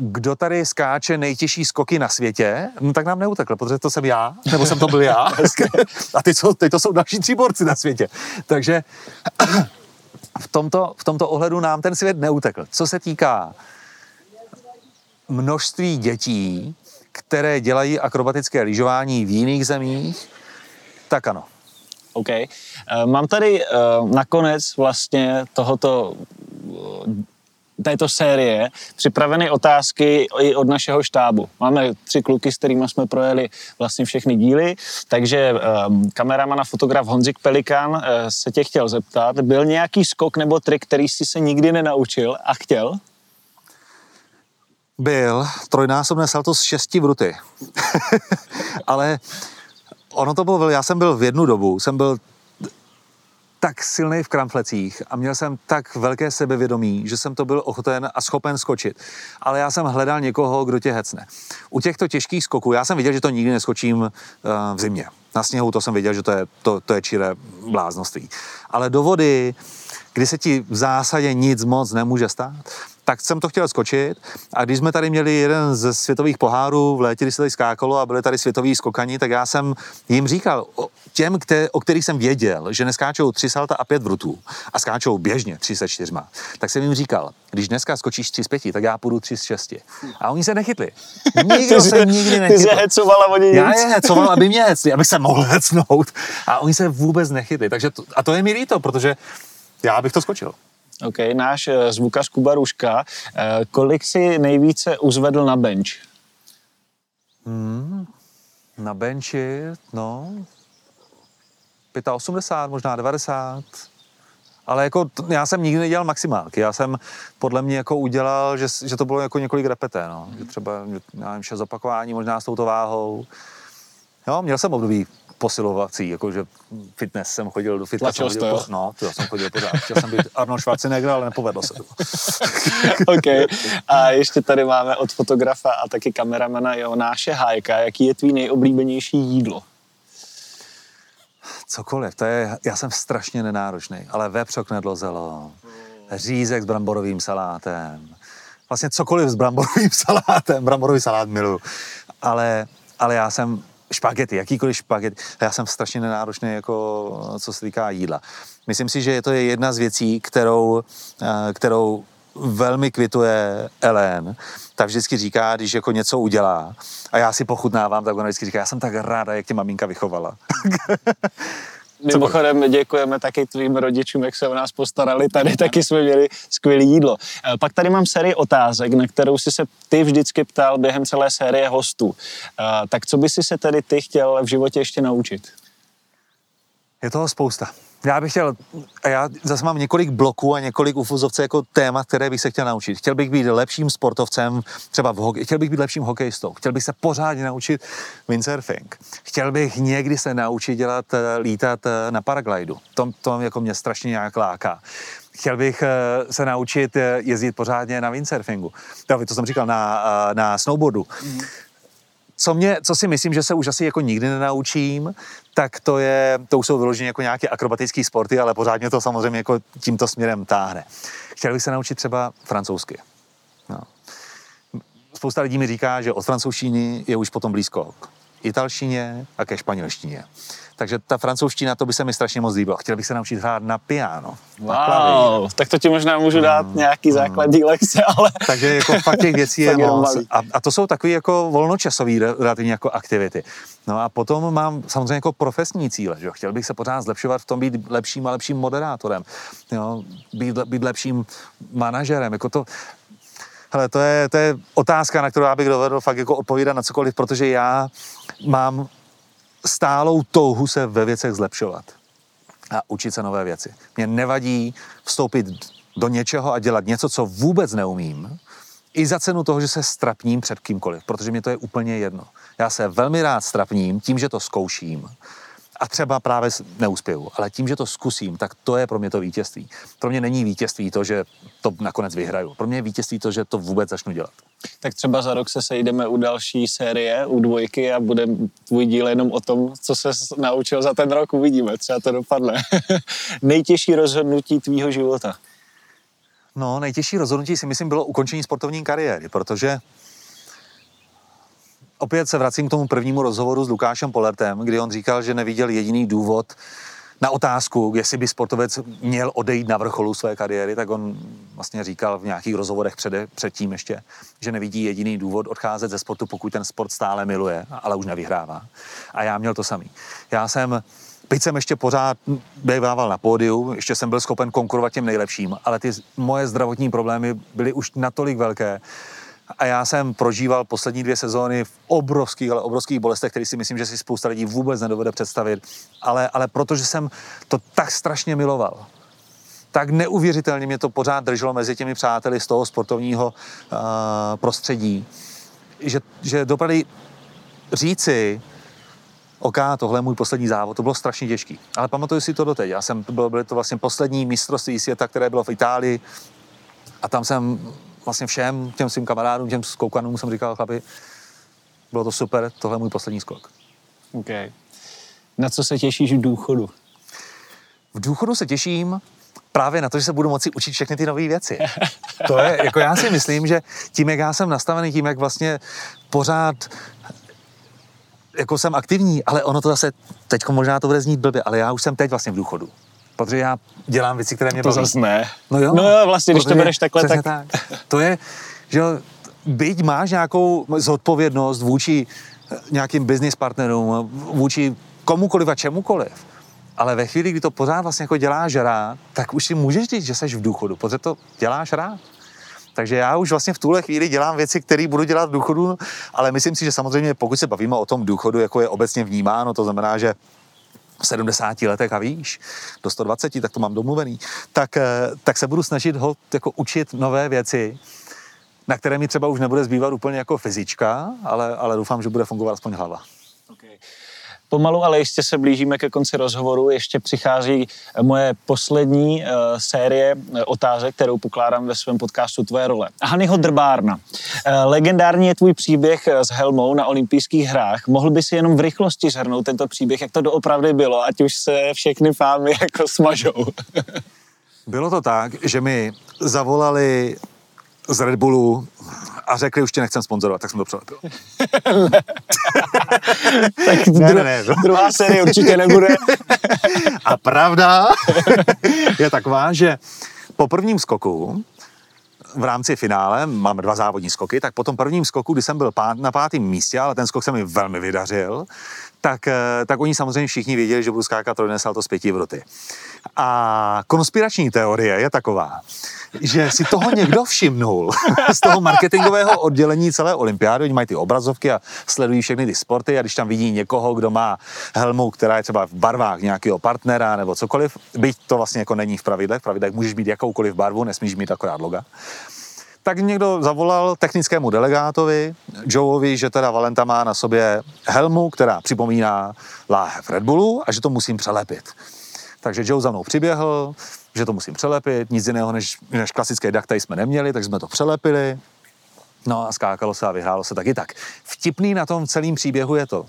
B: kdo tady skáče nejtěžší skoky na světě, no tak nám neutekl, protože to jsem já, nebo jsem to byl já. A teď, jsou, teď to jsou další tři borci na světě. Takže v tomto, v tomto ohledu nám ten svět neutekl. Co se týká množství dětí, které dělají akrobatické lyžování v jiných zemích, tak ano.
A: OK. Uh, mám tady uh, nakonec vlastně tohoto této série připraveny otázky i od našeho štábu. Máme tři kluky, s kterými jsme projeli vlastně všechny díly, takže um, kameraman a fotograf Honzik Pelikan uh, se tě chtěl zeptat, byl nějaký skok nebo trik, který jsi se nikdy nenaučil a chtěl?
B: Byl trojnásobné salto z šesti vruty. Ale ono to bylo, já jsem byl v jednu dobu, jsem byl tak silný v kramflecích a měl jsem tak velké sebevědomí, že jsem to byl ochoten a schopen skočit. Ale já jsem hledal někoho, kdo tě hecne. U těchto těžkých skoků, já jsem viděl, že to nikdy neskočím uh, v zimě. Na sněhu to jsem viděl, že to je, to, to je čiré bláznoství. Ale do vody, kdy se ti v zásadě nic moc nemůže stát, tak jsem to chtěl skočit a když jsme tady měli jeden ze světových pohárů v létě, kdy se tady skákalo a byli tady světoví skokani, tak já jsem jim říkal, těm, kte, o kterých jsem věděl, že neskáčou tři salta a pět vrutů a skáčou běžně tři se čtyřma, tak jsem jim říkal, když dneska skočíš tři z pěti, tak já půjdu tři z šesti. A oni se nechytli. Nikdo se nikdy nechytl.
A: Ty jsi hecovala, oni
B: Já je hecoval, aby mě hecli, aby se mohl hecnout. A oni se vůbec nechytli. Takže to, a to je mi líto, protože já bych to skočil.
A: OK, náš eh, zvukař Kuba Ruška, eh, kolik si nejvíce uzvedl na bench?
B: Hmm, na benchi, no, 85, možná 90. Ale jako já jsem nikdy nedělal maximálky. Já jsem podle mě jako udělal, že, že to bylo jako několik repeté, no. Že třeba, já nevím, šest opakování možná s touto váhou. Jo, měl jsem období posilovací, jakože fitness jsem chodil do fitness.
A: Tlačil to, jo?
B: No, to jsem chodil pořád. Chtěl jsem být Arnold Schwarzenegger, ale nepovedlo se to.
A: OK. A ještě tady máme od fotografa a taky kameramana Jonáše Hájka. Jaký je tvý nejoblíbenější jídlo?
B: Cokoliv, to je, já jsem strašně nenáročný, ale vepřok nedlozelo, řízek s bramborovým salátem, vlastně cokoliv s bramborovým salátem, bramborový salát milu, ale, ale já jsem špagety, jakýkoliv špagety. Já jsem strašně nenáročný, jako, co se týká jídla. Myslím si, že to je jedna z věcí, kterou, eh, kterou velmi kvituje Ellen. Ta vždycky říká, když jako něco udělá a já si pochutnávám, tak ona vždycky říká, já jsem tak ráda, jak tě maminka vychovala.
A: Mimochodem děkujeme taky tvým rodičům, jak se o nás postarali. Tady taky jsme měli skvělé jídlo. Eh, pak tady mám sérii otázek, na kterou si se ty vždycky ptal během celé série hostů. Eh, tak co by si se tedy ty chtěl v životě ještě naučit?
B: Je toho spousta. Já bych chtěl, a já zase mám několik bloků a několik ufuzovce jako téma, které bych se chtěl naučit. Chtěl bych být lepším sportovcem, třeba v hokej, chtěl bych být lepším hokejistou, chtěl bych se pořádně naučit windsurfing. Chtěl bych někdy se naučit dělat, eh, lítat eh, na paraglidu. To, to jako mě strašně nějak láká. Chtěl bych eh, se naučit jezdit pořádně na windsurfingu. To jsem říkal, na, na snowboardu. Mm co, mě, co si myslím, že se už asi jako nikdy nenaučím, tak to je, to už jsou vyloženě jako nějaké akrobatické sporty, ale pořád mě to samozřejmě jako tímto směrem táhne. Chtěl bych se naučit třeba francouzsky. No. Spousta lidí mi říká, že od francouzštiny je už potom blízko italštině a ke španělštině. Takže ta francouzština, to by se mi strašně moc líbilo. Chtěl bych se naučit hrát na piano.
A: Wow, na tak to ti možná můžu dát mm, nějaký mm. základní lekce, ale...
B: Takže jako fakt těch věcí je moc. A, a, to jsou takové jako volnočasové relativně jako aktivity. No a potom mám samozřejmě jako profesní cíle, že chtěl bych se pořád zlepšovat v tom být lepším a lepším moderátorem, jo? Být, být lepším manažerem, jako to, Hele, to je, to je otázka, na kterou já bych dovedl fakt jako odpovídat na cokoliv, protože já mám stálou touhu se ve věcech zlepšovat a učit se nové věci. Mě nevadí vstoupit do něčeho a dělat něco, co vůbec neumím, i za cenu toho, že se strapním před kýmkoliv, protože mě to je úplně jedno. Já se velmi rád strapním tím, že to zkouším a třeba právě neuspěju, ale tím, že to zkusím, tak to je pro mě to vítězství. Pro mě není vítězství to, že to nakonec vyhraju. Pro mě je vítězství to, že to vůbec začnu dělat.
A: Tak třeba za rok se sejdeme u další série, u dvojky a bude tvůj díl jenom o tom, co se naučil za ten rok, uvidíme, třeba to dopadne. Nejtěžší rozhodnutí tvýho života?
B: No, nejtěžší rozhodnutí si myslím bylo ukončení sportovní kariéry, protože opět se vracím k tomu prvnímu rozhovoru s Lukášem Polertem, kdy on říkal, že neviděl jediný důvod na otázku, jestli by sportovec měl odejít na vrcholu své kariéry, tak on vlastně říkal v nějakých rozhovorech před, předtím ještě, že nevidí jediný důvod odcházet ze sportu, pokud ten sport stále miluje, ale už nevyhrává. A já měl to samý. Já jsem Byť jsem ještě pořád bývával na pódiu, ještě jsem byl schopen konkurovat těm nejlepším, ale ty moje zdravotní problémy byly už natolik velké, a já jsem prožíval poslední dvě sezóny v obrovských, ale obrovských bolestech, které si myslím, že si spousta lidí vůbec nedovede představit. Ale, ale protože jsem to tak strašně miloval, tak neuvěřitelně mě to pořád drželo mezi těmi přáteli z toho sportovního uh, prostředí, že, že dopadly říci, OK, tohle je můj poslední závod, to bylo strašně těžký. Ale pamatuju si to doteď. Já jsem, bylo, byly to vlastně poslední mistrovství světa, které bylo v Itálii a tam jsem vlastně všem těm svým kamarádům, těm skoukanům jsem říkal, chlapi, bylo to super, tohle je můj poslední skok.
A: OK. Na co se těšíš v důchodu?
B: V důchodu se těším právě na to, že se budu moci učit všechny ty nové věci. To je, jako já si myslím, že tím, jak já jsem nastavený, tím, jak vlastně pořád jako jsem aktivní, ale ono to zase, teď možná to bude znít blbě, ale já už jsem teď vlastně v důchodu. Protože já dělám věci, které mě
A: To zase ne.
B: No jo.
A: No jo, vlastně, když to bereš takhle, tak...
B: tak... To je, že byť máš nějakou zodpovědnost vůči nějakým business partnerům, vůči komukoliv a čemukoliv, ale ve chvíli, kdy to pořád vlastně jako děláš rád, tak už si můžeš říct, že jsi v důchodu, protože to děláš rád. Takže já už vlastně v tuhle chvíli dělám věci, které budu dělat v důchodu, ale myslím si, že samozřejmě pokud se bavíme o tom důchodu, jako je obecně vnímáno, to znamená, že v 70 letech a víš, do 120, tak to mám domluvený, tak, eh, tak se budu snažit ho jako učit nové věci, na které mi třeba už nebude zbývat úplně jako fyzička, ale, ale doufám, že bude fungovat aspoň hlava.
A: Pomalu, ale ještě se blížíme ke konci rozhovoru. Ještě přichází moje poslední uh, série eh, otázek, kterou pokládám ve svém podcastu Tvoje role. Hanyho Drbárna. Legendární je tvůj příběh s helmou na olympijských hrách. Mohl by si jenom v rychlosti zhrnout tento příběh, jak to doopravdy bylo, ať už se všechny fámy jako smažou.
B: bylo to tak, že mi zavolali z Red Bullu a řekli, už tě nechcem sponzorovat, tak jsem to přelepil.
A: tak ne, ne, ne. druhá série určitě nebude.
B: a pravda je taková, že po prvním skoku v rámci finále, máme dva závodní skoky, tak po tom prvním skoku, kdy jsem byl pát, na pátém místě, ale ten skok se mi velmi vydařil, tak, eh, tak oni samozřejmě všichni věděli, že budu skákat trojné salto z pěti vruty. A konspirační teorie je taková, že si toho někdo všimnul z toho marketingového oddělení celé olympiády. Oni mají ty obrazovky a sledují všechny ty sporty a když tam vidí někoho, kdo má helmu, která je třeba v barvách nějakého partnera nebo cokoliv, byť to vlastně jako není v pravidlech, v pravidlech můžeš mít jakoukoliv barvu, nesmíš mít akorát loga, tak někdo zavolal technickému delegátovi, Joeovi, že teda Valenta má na sobě helmu, která připomíná láhev Red Bullu a že to musím přelepit. Takže Joe za mnou přiběhl, že to musím přelepit, nic jiného než, než klasické duct jsme neměli, takže jsme to přelepili. No a skákalo se a vyhrálo se taky tak. Vtipný na tom celém příběhu je to,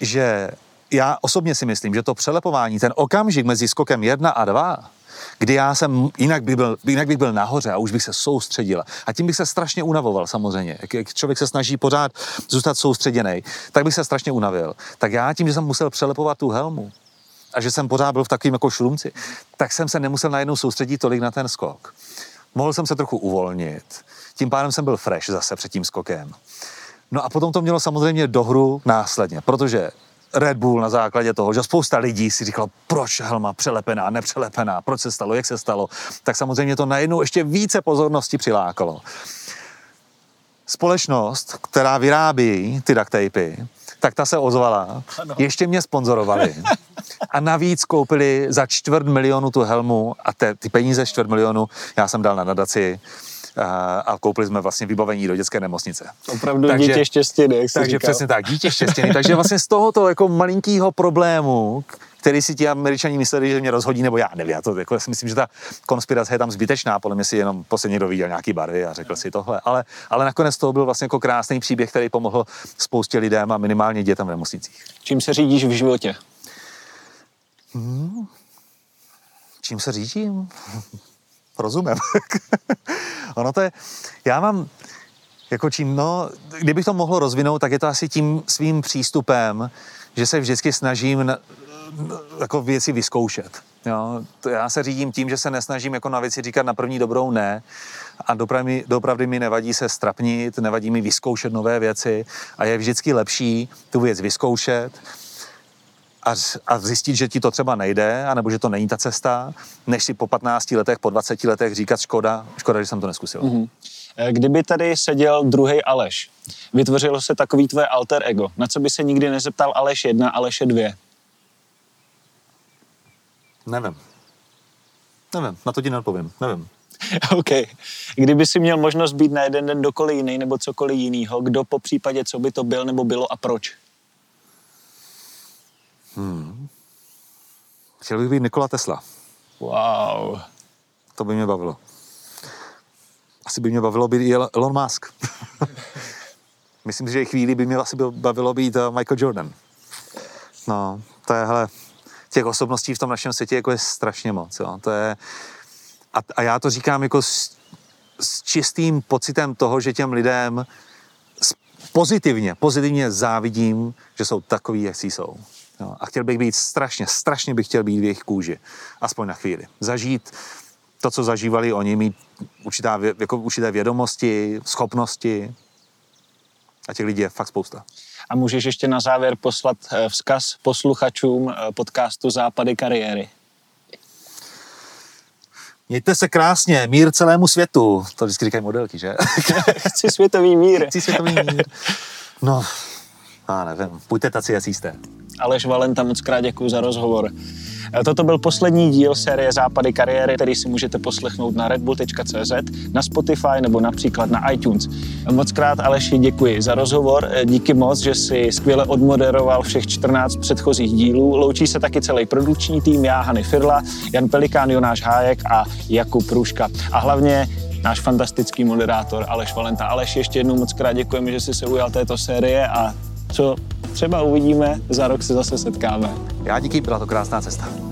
B: že já osobně si myslím, že to přelepování, ten okamžik mezi skokem 1 a 2, kdy já jsem, jinak bych, byl, jinak bych byl nahoře a už bych se soustředil. A tím bych se strašně unavoval samozřejmě. Jak, jak člověk se snaží pořád zůstat soustředěný, tak bych se strašně unavil. Tak já tím, že jsem musel přelepovat tu helmu, a že jsem pořád byl v takovém jako šlumci, tak jsem se nemusel najednou soustředit tolik na ten skok. Mohl jsem se trochu uvolnit. Tím pádem jsem byl fresh zase před tím skokem. No a potom to mělo samozřejmě dohru následně, protože Red Bull na základě toho, že spousta lidí si říkalo, proč helma přelepená, nepřelepená, proč se stalo, jak se stalo, tak samozřejmě to najednou ještě více pozornosti přilákalo. Společnost, která vyrábí ty duct tapy, tak ta se ozvala. Ano. Ještě mě sponzorovali. A navíc koupili za čtvrt milionu tu helmu a te, ty peníze čtvrt milionu já jsem dal na nadaci a, koupili jsme vlastně vybavení do dětské nemocnice.
A: Opravdu takže, dítě štěstěny, jak
B: Takže
A: říkal.
B: přesně tak, dítě štěstěny. takže vlastně z tohoto jako malinkého problému, který si ti američani mysleli, že mě rozhodí, nebo já nevím, já to jako, já si myslím, že ta konspirace je tam zbytečná, podle mě si jenom posledně někdo viděl nějaký barvy a řekl si tohle, ale, ale nakonec to byl vlastně jako krásný příběh, který pomohl spoustě lidem a minimálně dětem v nemocnicích.
A: Čím se řídíš v životě?
B: Hmm. Čím se řídím? Rozumím. ono to je, já mám, jako čím, no, kdybych to mohl rozvinout, tak je to asi tím svým přístupem, že se vždycky snažím na, jako věci vyzkoušet. Jo? To já se řídím tím, že se nesnažím jako na věci říkat na první dobrou ne a dopravdy, dopravdy mi nevadí se strapnit, nevadí mi vyzkoušet nové věci a je vždycky lepší tu věc vyzkoušet, a, a zjistit, že ti to třeba nejde, anebo že to není ta cesta, než si po 15 letech, po 20 letech říkat škoda, škoda, že jsem to neskusil. Mm-hmm.
A: Kdyby tady seděl druhý Aleš, vytvořilo se takový tvoje alter ego, na co by se nikdy nezeptal Aleš 1, Aleš 2?
B: Nevím. Nevím, na to ti neodpovím, nevím.
A: OK. Kdyby si měl možnost být na jeden den dokoliv jiný nebo cokoliv jiného, kdo po případě, co by to byl nebo bylo a proč?
B: Hmm. Chtěl bych být Nikola Tesla.
A: Wow.
B: To by mě bavilo. Asi by mě bavilo být i Elon Musk. Myslím, že chvíli by mě asi bavilo být eh, Michael Jordan. No, to je, hele, těch osobností v tom našem světě jako je strašně moc. Jo. To je, a, a já to říkám jako s, s čistým pocitem toho, že těm lidem pozitivně, pozitivně závidím, že jsou takový, jak jsou. Jo, a chtěl bych být strašně, strašně bych chtěl být v jejich kůži. Aspoň na chvíli. Zažít to, co zažívali oni, mít určitá, jako určité vědomosti, schopnosti. A těch lidí je fakt spousta.
A: A můžeš ještě na závěr poslat eh, vzkaz posluchačům eh, podcastu Západy kariéry.
B: Mějte se krásně, mír celému světu. To vždycky říkají modelky, že?
A: Chci světový mír.
B: Chci světový mír. No, já nevím, buďte taci, jak jste.
A: Aleš Valenta, moc krát děkuji za rozhovor. E, toto byl poslední díl série Západy kariéry, který si můžete poslechnout na redbull.cz, na Spotify nebo například na iTunes. Moc krát Aleši děkuji za rozhovor, e, díky moc, že si skvěle odmoderoval všech 14 předchozích dílů. Loučí se taky celý produkční tým, já Hany Firla, Jan Pelikán, Jonáš Hájek a Jakub Průška. A hlavně náš fantastický moderátor Aleš Valenta. Aleš, ještě jednou moc krát děkujeme, že jsi se ujal této série a co třeba uvidíme, za rok se zase setkáme.
B: Já díky, byla to krásná cesta.